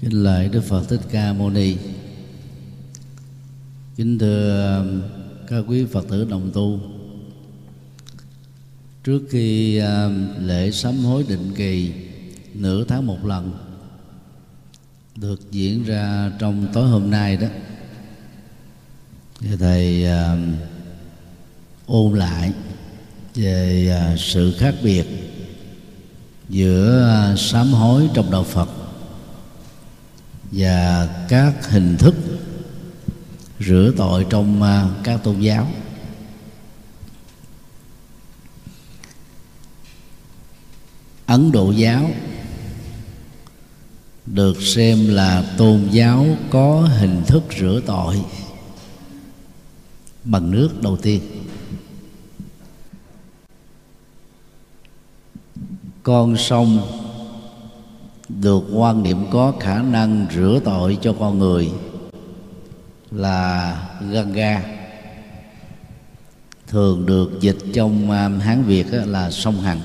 kính lạy đức phật thích ca mâu ni. Kính thưa um, các quý phật tử đồng tu. Trước khi um, lễ sám hối định kỳ nửa tháng một lần được diễn ra trong tối hôm nay đó thì thầy um, ôn lại về uh, sự khác biệt giữa uh, sám hối trong đạo Phật và các hình thức rửa tội trong à, các tôn giáo. Ấn độ giáo được xem là tôn giáo có hình thức rửa tội bằng nước đầu tiên. Con sông được quan niệm có khả năng rửa tội cho con người là Ganga. Thường được dịch trong um, Hán Việt là sông Hằng.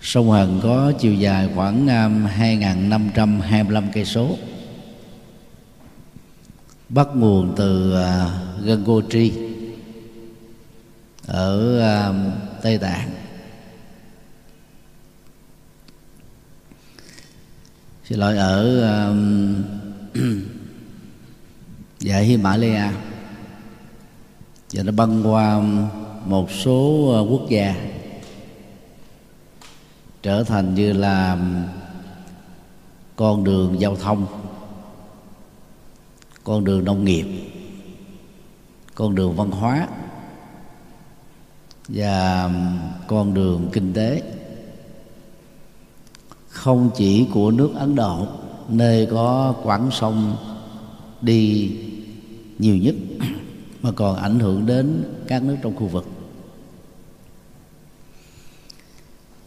Sông Hằng có chiều dài khoảng um, 2.525 cây số. Bắt nguồn từ uh, Gangotri ở um, Tây Tạng. Xin lỗi ở uh, um, Mã dạ, Himalaya. Và nó băng qua một số ờ, quốc gia. Trở thành như là um, con đường giao thông con đường nông nghiệp con đường văn hóa và um, con đường kinh tế không chỉ của nước ấn độ, nơi có quãng sông đi nhiều nhất, mà còn ảnh hưởng đến các nước trong khu vực.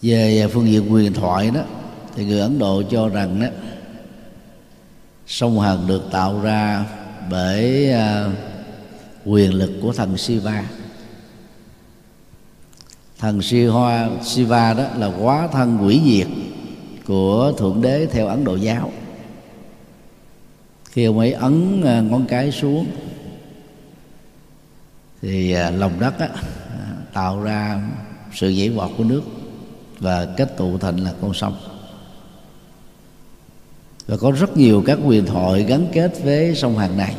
Về phương diện quyền thoại đó, thì người ấn độ cho rằng đó, sông hằng được tạo ra bởi à, quyền lực của thần Shiva thần Shiva Shiva đó là quá thân quỷ diệt của thượng đế theo ấn độ giáo. Khi ông ấy ấn à, ngón cái xuống thì à, lòng đất á, à, tạo ra sự dãy vọt của nước và kết tụ thành là con sông. Và có rất nhiều các quyền thoại gắn kết với sông hàng này.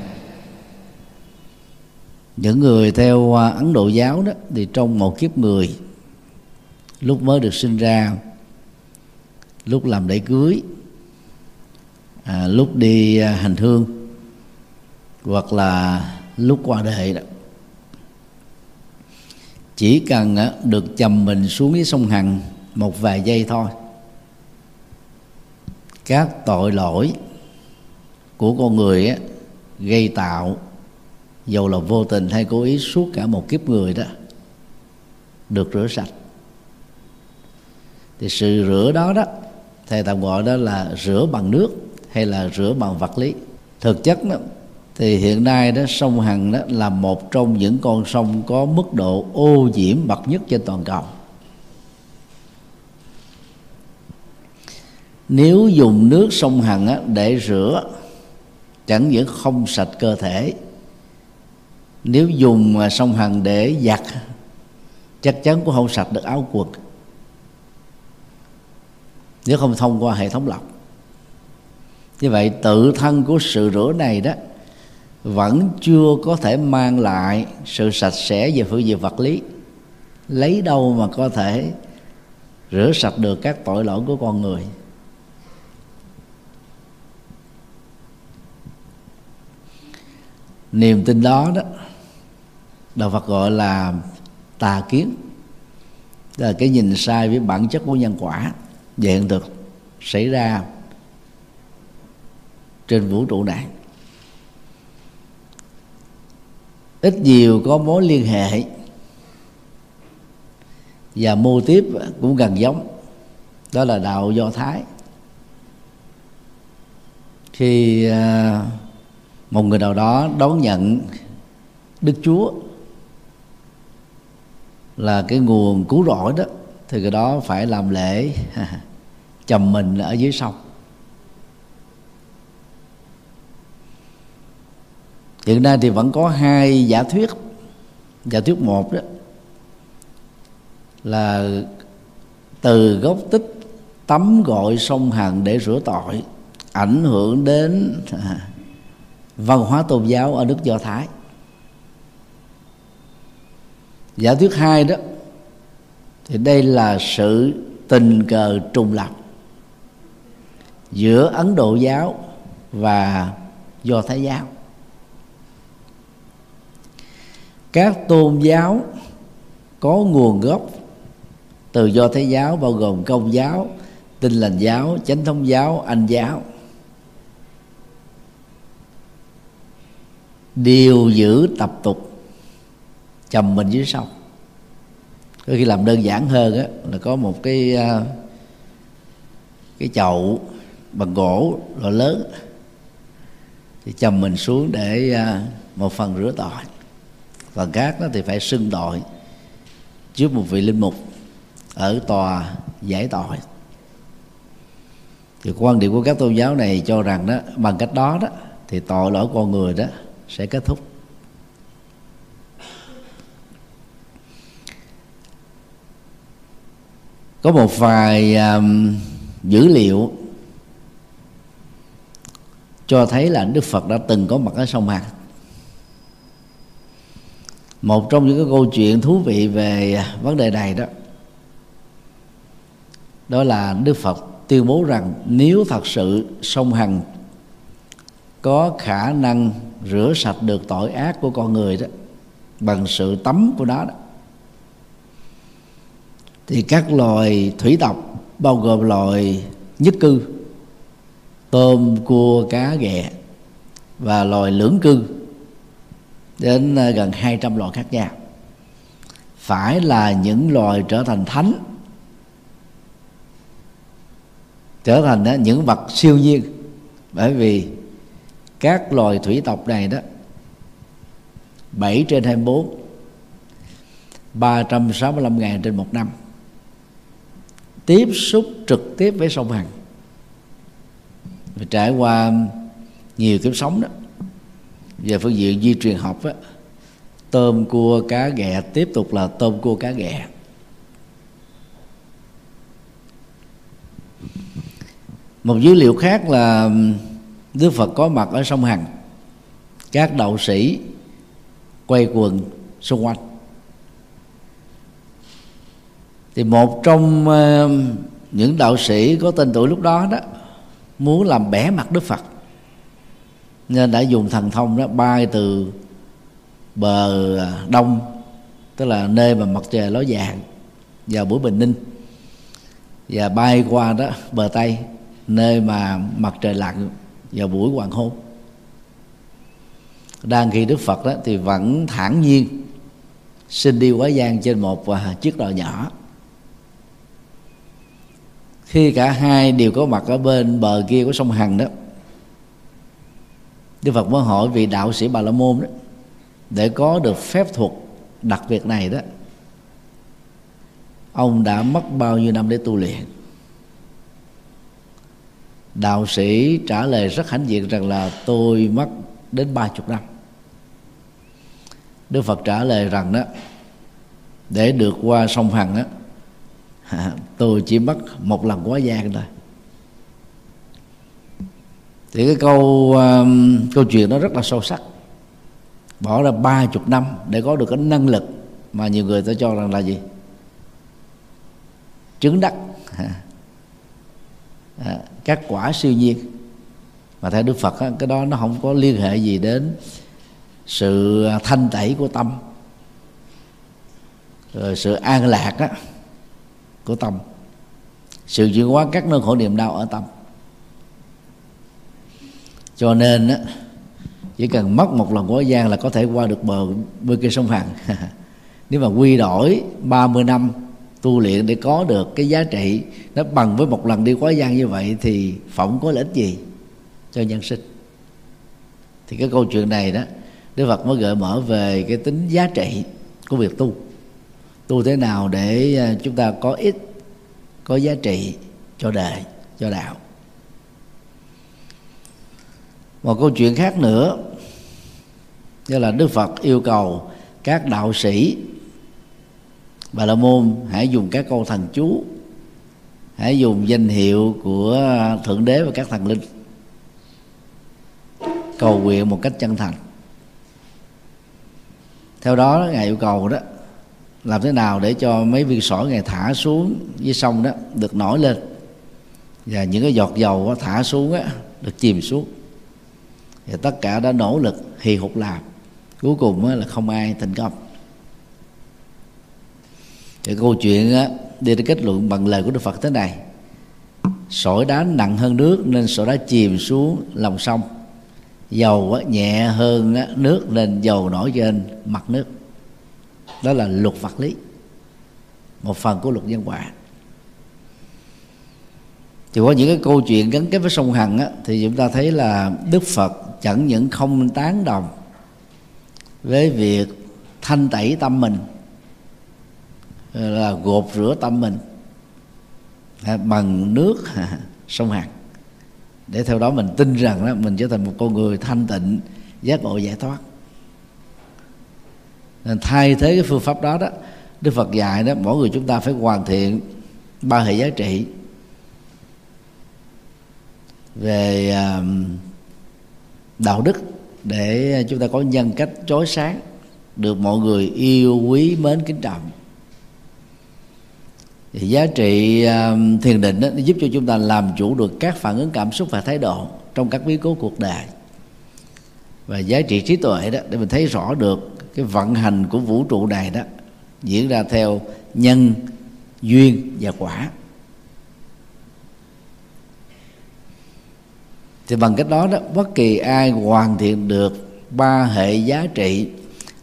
Những người theo Ấn Độ giáo đó thì trong một kiếp người lúc mới được sinh ra lúc làm lễ cưới à, lúc đi à, hành hương hoặc là lúc qua đời đó. Chỉ cần à, được chầm mình xuống dưới sông Hằng một vài giây thôi các tội lỗi của con người gây tạo dầu là vô tình hay cố ý suốt cả một kiếp người đó được rửa sạch. Thì sự rửa đó đó thầy tạm gọi đó là rửa bằng nước hay là rửa bằng vật lý. Thực chất đó thì hiện nay đó sông Hằng đó là một trong những con sông có mức độ ô nhiễm bậc nhất trên toàn cầu. Nếu dùng nước sông Hằng á, để rửa chẳng những không sạch cơ thể nếu dùng sông Hằng để giặt chắc chắn cũng không sạch được áo quần nếu không thông qua hệ thống lọc. Như vậy, tự thân của sự rửa này đó vẫn chưa có thể mang lại sự sạch sẽ về phương diện vật lý. Lấy đâu mà có thể rửa sạch được các tội lỗi của con người? Niềm tin đó đó, đạo phật gọi là tà kiến. Là cái nhìn sai với bản chất của nhân quả về hiện thực xảy ra trên vũ trụ này. Ít nhiều có mối liên hệ và mô tiếp cũng gần giống. Đó là đạo do thái. Khi à, một người nào đó đón nhận đức chúa là cái nguồn cứu rỗi đó thì cái đó phải làm lễ. Chầm mình ở dưới sông. Hiện nay thì vẫn có hai giả thuyết. Giả thuyết một đó là từ gốc tích tắm gọi sông Hằng để rửa tội, ảnh hưởng đến văn hóa tôn giáo ở nước do thái. Giả thuyết hai đó thì đây là sự tình cờ trùng lập giữa ấn độ giáo và do thái giáo. Các tôn giáo có nguồn gốc từ do thái giáo, bao gồm công giáo Tin lành giáo, chánh thống giáo, anh giáo. Đều giữ tập tục chầm mình dưới sông có khi làm đơn giản hơn á, là có một cái à, cái chậu bằng gỗ loại lớn. Thì chầm mình xuống để à, một phần rửa tội. Phần khác đó thì phải xưng tội trước một vị linh mục ở tòa giải tội. Thì quan điểm của các tôn giáo này cho rằng đó, bằng cách đó đó, thì tội lỗi con người đó sẽ kết thúc. Có một vài um, dữ liệu cho thấy là Đức Phật đã từng có mặt ở sông Hằng một trong những cái câu chuyện thú vị về vấn đề này đó đó là Đức Phật tuyên bố rằng nếu thật sự sông Hằng có khả năng rửa sạch được tội ác của con người đó bằng sự tắm của nó đó thì các loài thủy tộc bao gồm loài nhất cư, tôm, cua, cá, ghẹ và loài lưỡng cư, đến à, gần 200 loài khác nhau. Phải là những loài trở thành thánh, trở thành à, những vật siêu nhiên. Bởi vì các loài thủy tộc này đó 7 trên 24 365 ngày trên một năm tiếp xúc trực tiếp với sông Hằng. Và trải qua nhiều kiếp sống đó về phương diện di truyền học á, tôm cua cá ghẹ tiếp tục là tôm cua cá ghẹ. Một dữ liệu khác là Đức Phật có mặt ở sông Hằng. Các đạo sĩ quay quần xung quanh. Thì một trong ờ, những đạo sĩ có tên tuổi lúc đó đó muốn làm bẻ mặt Đức Phật. Nên đã dùng thần thông đó bay từ bờ ờ, đông, tức là nơi mà mặt trời ló dạng, vào buổi bình minh và bay qua đó, bờ tây, nơi mà mặt trời lặn vào buổi hoàng hôn. Đang khi đức phật đó thì vẫn thản nhiên, xin đi quá gian trên một ờ, chiếc đò nhỏ khi cả hai đều có mặt ở bên bờ kia của sông hằng đó, đức phật mới hỏi vị đạo sĩ bà la môn đó, để có được phép thuật đặc biệt này đó, ông đã mất bao nhiêu năm để tu luyện đạo sĩ trả lời rất hãnh diện rằng là tôi mất đến ba chục năm đức phật trả lời rằng đó, để được qua sông hằng đó tôi chỉ mất một lần quá gian thôi. Thì cái câu uh, câu chuyện đó rất là sâu sắc. Bỏ ra ba chục năm để có được cái năng lực mà nhiều người ta cho rằng là gì? Chứng đắc. À, các quả siêu nhiên. Mà theo đức phật á cái đó nó không có liên hệ gì đến sự thanh tẩy của tâm. Rồi sự an lạc á, của tâm. Sự chuyển hóa các nỗi khổ niềm đau ở tâm. Cho nên á, chỉ cần mất một lần quá gian là có thể qua được bờ bên kia sông Hằng. Nếu mà quy đổi 30 năm tu luyện để có được cái giá trị nó bằng với một lần đi quá gian như vậy thì phỏng có lợi ích gì cho nhân sinh? Thì cái câu chuyện này đó Đức Phật mới gợi mở về cái tính giá trị của việc tu tu thế nào để à, chúng ta có ích, có giá trị cho đời, cho đạo. Một câu chuyện khác nữa, đó là đức phật yêu cầu các đạo sĩ bà la môn hãy dùng các câu thần chú, hãy dùng danh hiệu của thượng đế và các thần linh. Cầu nguyện một cách chân thành. Theo đó, ngài yêu cầu đó làm thế nào để cho mấy viên sỏi ngày thả xuống dưới sông đó được nổi lên? Và những cái giọt dầu đó, thả xuống á, được chìm xuống. Và tất cả đã nỗ lực hì hục làm. Cuối cùng á, là không ai thành công. Cái câu chuyện á, đi đến kết luận bằng lời của Đức Phật thế này. Sỏi đá nặng hơn nước nên sỏi đá chìm xuống lòng sông. Dầu á, nhẹ hơn á, nước nên dầu nổi trên mặt nước đó là luật vật lý. Một phần của luật nhân quả. Thì có những cái câu chuyện gắn kết với sông hằng á, thì chúng ta thấy là đức phật chẳng những không tán đồng với việc thanh tẩy tâm mình là gột rửa tâm mình à, bằng nước sông hằng để theo đó mình tin rằng đó mình trở thành một con người thanh tịnh giác ngộ giải thoát thay thế cái phương pháp đó đó đức phật dạy đó mỗi người chúng ta phải hoàn thiện ba hệ giá trị. Về đạo đức để chúng ta có nhân cách chói sáng được mọi người yêu quý mến kính trọng. Thì giá trị thiền định đó, nó giúp cho chúng ta làm chủ được các phản ứng cảm xúc và thái độ trong các biến cố cuộc đời. Và giá trị trí tuệ đó để mình thấy rõ được cái vận hành của vũ trụ này đó diễn ra theo nhân, duyên và quả. Thì bằng cách đó đó, bất kỳ ai hoàn thiện được ba hệ giá trị,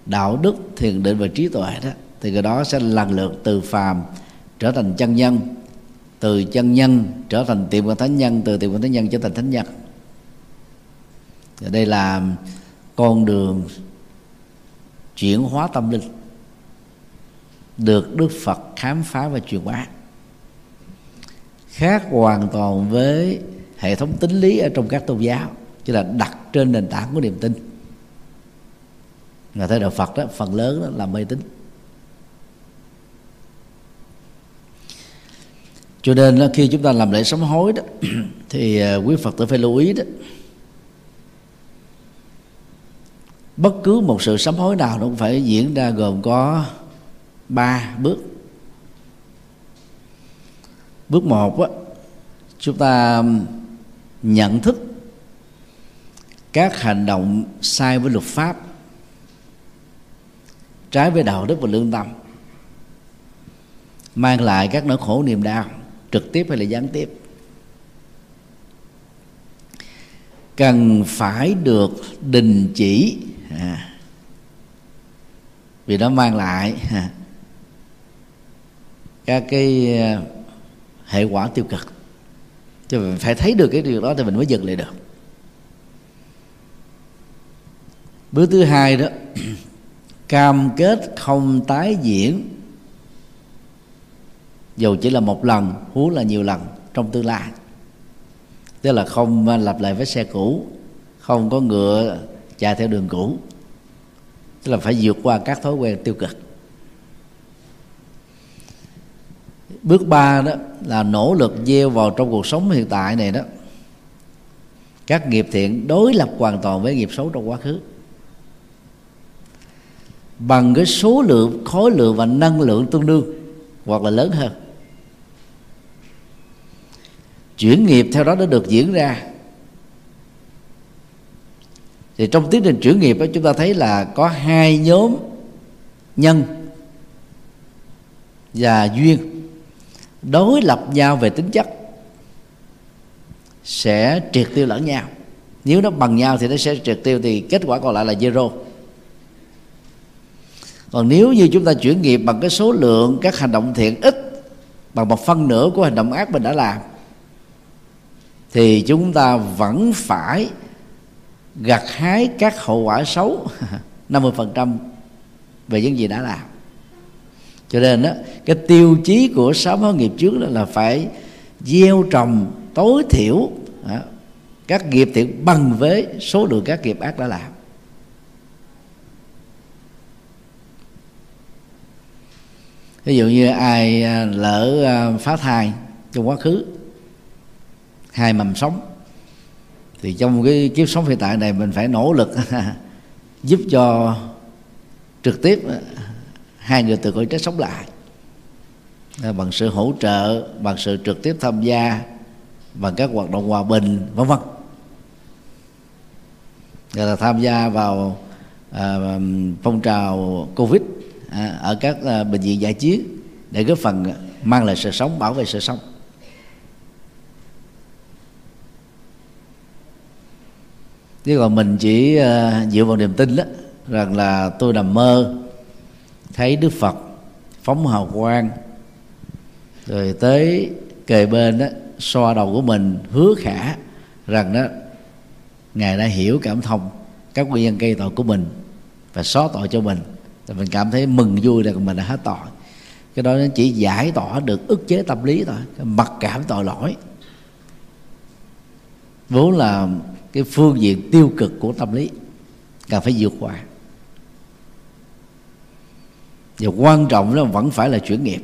đạo đức, thiền định và trí tuệ đó, thì người đó sẽ lần lượt từ phàm trở thành chân nhân, từ chân nhân trở thành tiệm quan thánh nhân, từ tiệm quan thánh nhân trở thành thánh nhân. Và đây là con đường chuyển hóa tâm linh, được đức phật khám phá và truyền bá khác hoàn toàn với hệ thống tính lý ở trong các tôn giáo, chứ là đặt trên nền tảng của niềm tin. Là theo đạo phật đó, phần lớn đó là mê tín. Cho nên khi chúng ta làm lễ sám hối đó, thì à, quý phật tử phải lưu ý đó bất cứ một sự sám hối nào nó cũng phải diễn ra gồm có ba bước. Bước một á, chúng ta nhận thức các hành động sai với luật pháp trái với đạo đức và lương tâm mang lại các nỗi khổ niềm đau trực tiếp hay là gián tiếp. Cần phải được đình chỉ à, vì nó mang lại à, các cái ờ, hệ quả tiêu cực. Cho mình phải thấy được cái điều đó thì mình mới dừng lại được. Bước thứ hai đó cam kết không tái diễn. Dù chỉ là một lần hú là nhiều lần trong tương lai. Tức là không ờ, lặp lại với xe cũ không có ngựa chạy theo đường cũ. Tức là phải vượt qua các thói quen tiêu cực. Bước ba đó là nỗ lực gieo vào trong cuộc sống hiện tại này đó. Các nghiệp thiện đối lập hoàn toàn với nghiệp xấu trong quá khứ. Bằng cái số lượng, khối lượng và năng lượng tương đương hoặc là lớn hơn. Chuyển nghiệp theo đó đã được diễn ra thì trong tiến trình chuyển nghiệp đó, chúng ta thấy là có hai nhóm nhân và duyên. Đối lập nhau về tính chất sẽ triệt tiêu lẫn nhau. Nếu nó bằng nhau thì nó sẽ triệt tiêu thì kết quả còn lại là zero. Còn nếu như chúng ta chuyển nghiệp bằng cái số lượng các hành động thiện ít bằng một phân nửa của hành động ác mình đã làm thì chúng ta vẫn phải gặt hái các hậu quả xấu 50% về những gì đã làm. Cho nên đó cái tiêu chí của sáu hóa nghiệp trước đó là phải gieo trồng, tối thiểu các nghiệp thiện bằng với số lượng các nghiệp ác đã làm. Ví dụ như ai à, lỡ à, phá thai trong quá khứ, hai mầm sống thì trong cái kiếp sống hiện tại này mình phải nỗ lực giúp cho trực tiếp hai người từ cõi chết sống lại. Ờ, bằng sự hỗ trợ bằng sự trực tiếp tham gia bằng các hoạt động hòa bình vân vân. Người ta tham gia vào à, phong trào covid à, ở các à, bệnh viện giải chiến để góp phần mang lại sự sống bảo vệ sự sống. Chứ còn mình chỉ uh, dựa vào niềm tin đó rằng là tôi nằm mơ thấy đức phật phóng hào quang rồi tới kề bên đó xoa đầu của mình hứa khả rằng đó ngài đã hiểu cảm thông các nguyên nhân gây tội của mình và xóa tội cho mình. Thì mình cảm thấy mừng vui là mình đã hết tội. Cái đó nó chỉ giải tỏa được ức chế tâm lý thôi mặc cảm tội lỗi. Vốn là cái phương diện tiêu cực của tâm lý cần phải vượt qua. Và quan trọng đó vẫn phải là chuyển nghiệp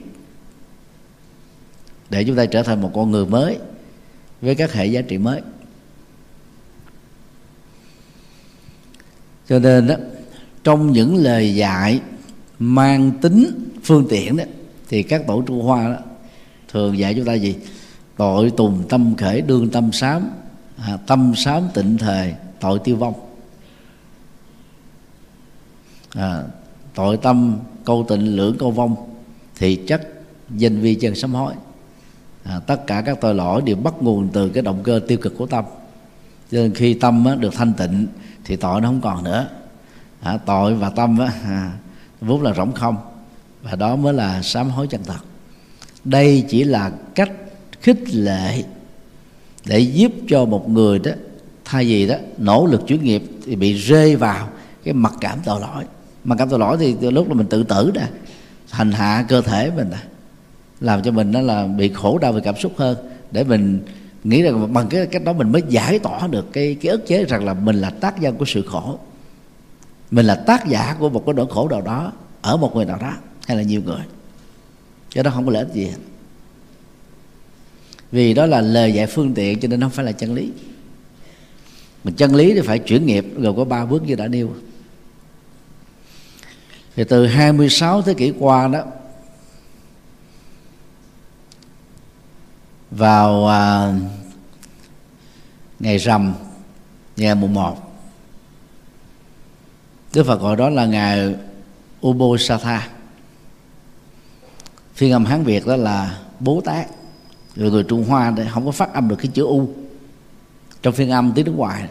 để chúng ta trở thành một con người mới với các hệ giá trị mới. Cho nên đó trong những lời dạy mang tính phương tiện đó thì các tổ trung hoa đó, thường dạy chúng ta gì? Tội tùng tâm khởi đương tâm sám à, tâm sám tịnh thời tội tiêu vong. À, tội tâm câu tịnh lưỡng câu vong thì chắc danh vi chân sám hối. À, tất cả các tội lỗi đều bắt nguồn từ cái động cơ tiêu cực của tâm. Cho nên khi tâm á, được thanh tịnh thì tội nó không còn nữa. À, tội và tâm á, à, vốn là rỗng không và đó mới là sám hối chân thật. Đây chỉ là cách khích lệ để giúp cho một người đó, thay vì đó, nỗ lực chuyển nghiệp thì bị rơi vào cái mặc cảm tội lỗi. Mặc cảm tội lỗi thì từ lúc là mình tự tử nè, hành hạ cơ thể mình nè, làm cho mình nó là bị khổ đau về cảm xúc hơn. Để mình nghĩ rằng bằng cái cách đó mình mới giải tỏa được cái cái ức chế rằng là mình là tác nhân của sự khổ. Mình là tác giả của một cái nỗi khổ nào đó, ở một người nào đó hay là nhiều người. Cái đó không có lợi ích gì hết vì đó là lời dạy phương tiện cho nên không phải là chân lý. Mà chân lý thì phải chuyển nghiệp gồm có ba bước như đã nêu. Thì từ 26 thế kỷ qua đó vào à, ngày rằm ngày mùng một Đức Phật gọi đó là ngày Ubosatha. Phiên âm Hán Việt đó là Bố Tát người người Trung Hoa đấy không có phát âm được cái chữ U. Trong phiên âm tiếng nước ngoài.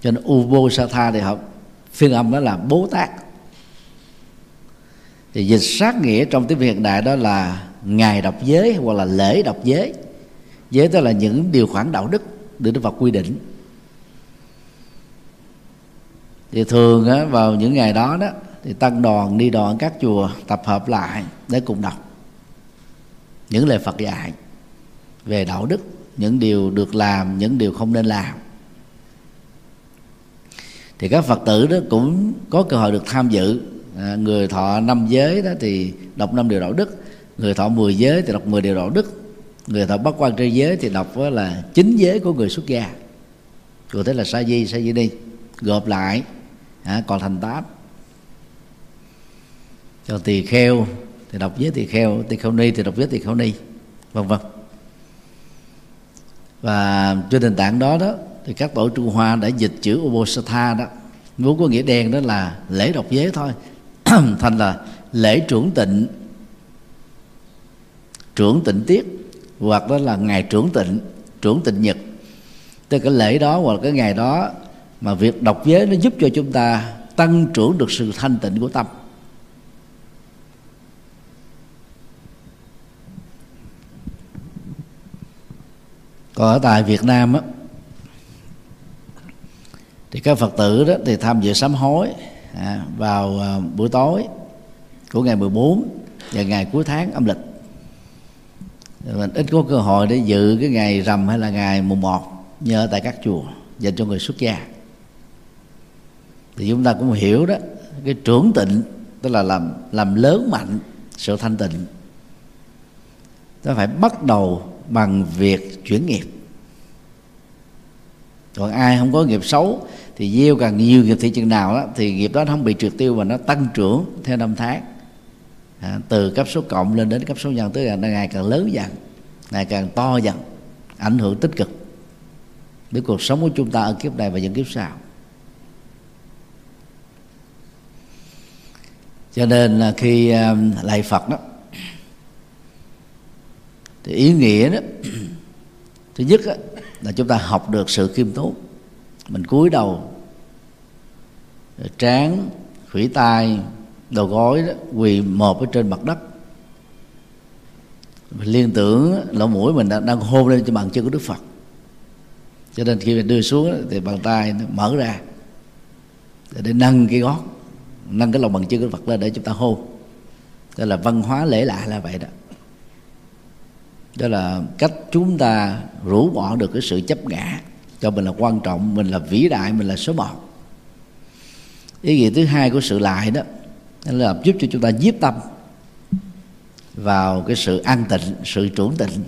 Cho nên Ubosatha thì học phiên âm đó là Bố Tát. Thì dịch sát nghĩa trong tiếng Việt hiện đại đó là ngày đọc giới hoặc là lễ đọc giới. Giới đó là những điều khoản đạo đức được Đức Phật quy định. Thì thường á, vào những ngày đó đó thì tăng đoàn đi đoàn các chùa tập hợp lại để cùng đọc những lời Phật dạy về đạo đức những điều được làm những điều không nên làm. Thì các phật tử đó cũng có cơ hội được tham dự. À, người thọ năm giới đó thì đọc năm điều đạo đức người thọ 10 giới thì đọc 10 điều đạo đức người thọ bắt quan trai giới thì đọc là chín giới của người xuất gia. Cụ thể là sa di sa di đi gộp lại à, còn thành tám. Cho tỳ kheo thì đọc giới tỳ kheo tỳ kheo ni thì đọc giới tỳ kheo ni vân vân và trên nền tảng đó đó, thì các tổ trung hoa đã dịch chữ Ubosatha đó. Vốn có nghĩa đen đó là lễ độc giới thôi. Thành là lễ trưởng tịnh trưởng tịnh tiết, hoặc đó là ngày trưởng tịnh trưởng tịnh nhật. Tức cái lễ đó hoặc là cái ngày đó mà việc đọc giới nó giúp cho chúng ta tăng trưởng được sự thanh tịnh của tâm. Còn ở tại Việt Nam á thì các Phật tử đó thì tham dự sám hối à, vào à, buổi tối của ngày 14 và ngày cuối tháng âm lịch. Mình ít có cơ hội để dự cái ngày rằm hay là ngày mùng 1 nhờ tại các chùa dành cho người xuất gia. Thì chúng ta cũng hiểu đó cái trưởng tịnh tức là làm làm lớn mạnh sự thanh tịnh nó phải bắt đầu bằng việc chuyển nghiệp. Còn ai không có nghiệp xấu thì gieo càng nhiều nghiệp thị chừng nào đó, thì nghiệp đó không bị trượt tiêu mà nó tăng trưởng theo năm tháng. À, từ cấp số cộng lên đến cấp số nhân tới là ngày càng lớn dần ngày càng to dần ảnh hưởng tích cực. Đến cuộc sống của chúng ta ở kiếp này và những kiếp sau. Cho nên là khi à, lạy phật đó thì ý nghĩa đó thứ nhất đó, là chúng ta học được sự khiêm tốn. Mình cúi đầu trán khủy tay, đầu gối đó quỳ một ở trên mặt đất. Mình liên tưởng lỗ mũi mình đang, đang hôn lên cho bàn chân của đức phật. Cho nên khi mình đưa xuống thì bàn tay nó mở ra để nâng cái gót nâng cái lòng bàn chân của đức phật lên để chúng ta hôn. Đó là văn hóa lễ lạ là vậy đó đó là cách chúng ta rũ bỏ được cái sự chấp ngã. Cho mình là quan trọng, mình là vĩ đại, mình là số một. Ý nghĩa thứ hai của sự lại đó là giúp cho chúng ta nhiếp tâm vào cái sự an tịnh, sự trưởng tịnh.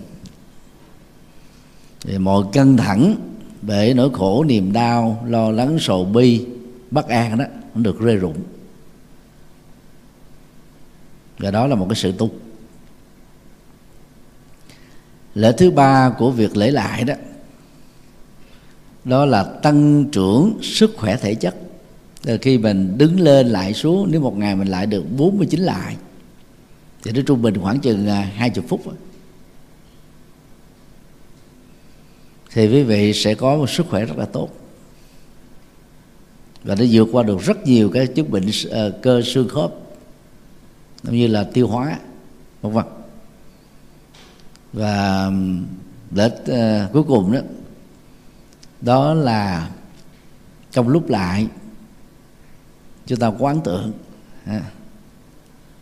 Thì mọi căng thẳng, bể nỗi khổ, niềm đau, lo lắng, sầu bi, bất an đó, nó được rơi rụng. Và đó là một cái sự tu lễ thứ ba của việc lễ lại đó đó là tăng trưởng sức khỏe thể chất. Từ khi mình đứng lên lại xuống nếu một ngày mình lại được 49 lại thì nó trung bình khoảng chừng à, hai chục phút thì quý vị sẽ có một sức khỏe rất là tốt. Và nó vượt qua được rất nhiều cái chứng bệnh uh, cơ xương khớp cũng như là tiêu hóa vân vân và um, để uh, ờ, cuối cùng đó đó là trong lúc lại chúng ta quán tưởng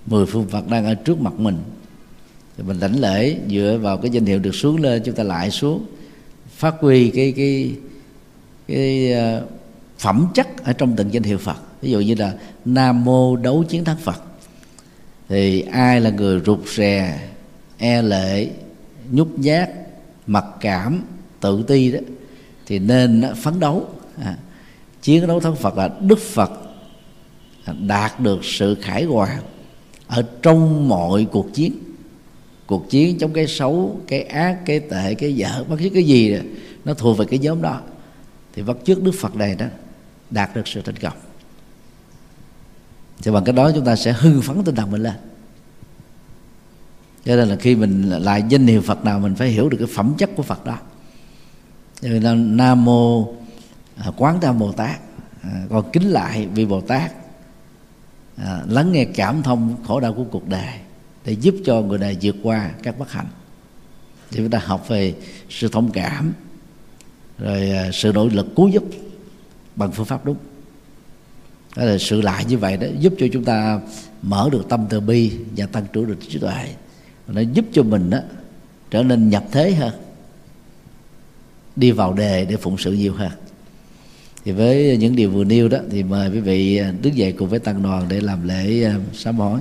mười phương Phật đang ở trước mặt mình. Thì mình đảnh lễ dựa vào cái danh hiệu được xuống lên chúng ta lại xuống phát huy cái cái cái uh, phẩm chất ở trong từng danh hiệu Phật. Ví dụ như là Nam mô đấu chiến thắng Phật. Thì ai là người rụt rè e lệ nhút nhát mặc cảm tự ti đó thì nên à, phấn đấu. À, chiến đấu thắng Phật là Đức Phật à, đạt được sự khải hòa ở trong mọi cuộc chiến. Cuộc chiến chống cái xấu cái ác cái tệ cái dở bất cứ cái gì đó, nó thuộc về cái nhóm đó. Thì bắt trước đức phật này đó đạt được sự thành công. Thì bằng cái đó chúng ta sẽ hưng phấn tinh thần mình lên cho nên là khi mình lại danh hiệu phật nào mình phải hiểu được cái phẩm chất của phật đó. Cho nên là nam mô à, quán tam bồ tát à, còn kính lại vị bồ tát à, lắng nghe cảm thông khổ đau của cuộc đời để giúp cho người này vượt qua các bất hạnh. Thì chúng ta học về sự thông cảm rồi à, sự nỗ lực cứu giúp bằng phương pháp đúng. Đó là sự lại như vậy đó giúp cho chúng ta mở được tâm từ bi và tăng trưởng được trí tuệ nó giúp cho mình đó trở nên nhập thế hơn đi vào đề để phụng sự nhiều hơn thì với những điều vừa nêu đó, thì mời quý vị à, đứng dậy cùng với tăng đoàn để làm lễ à, sám hối.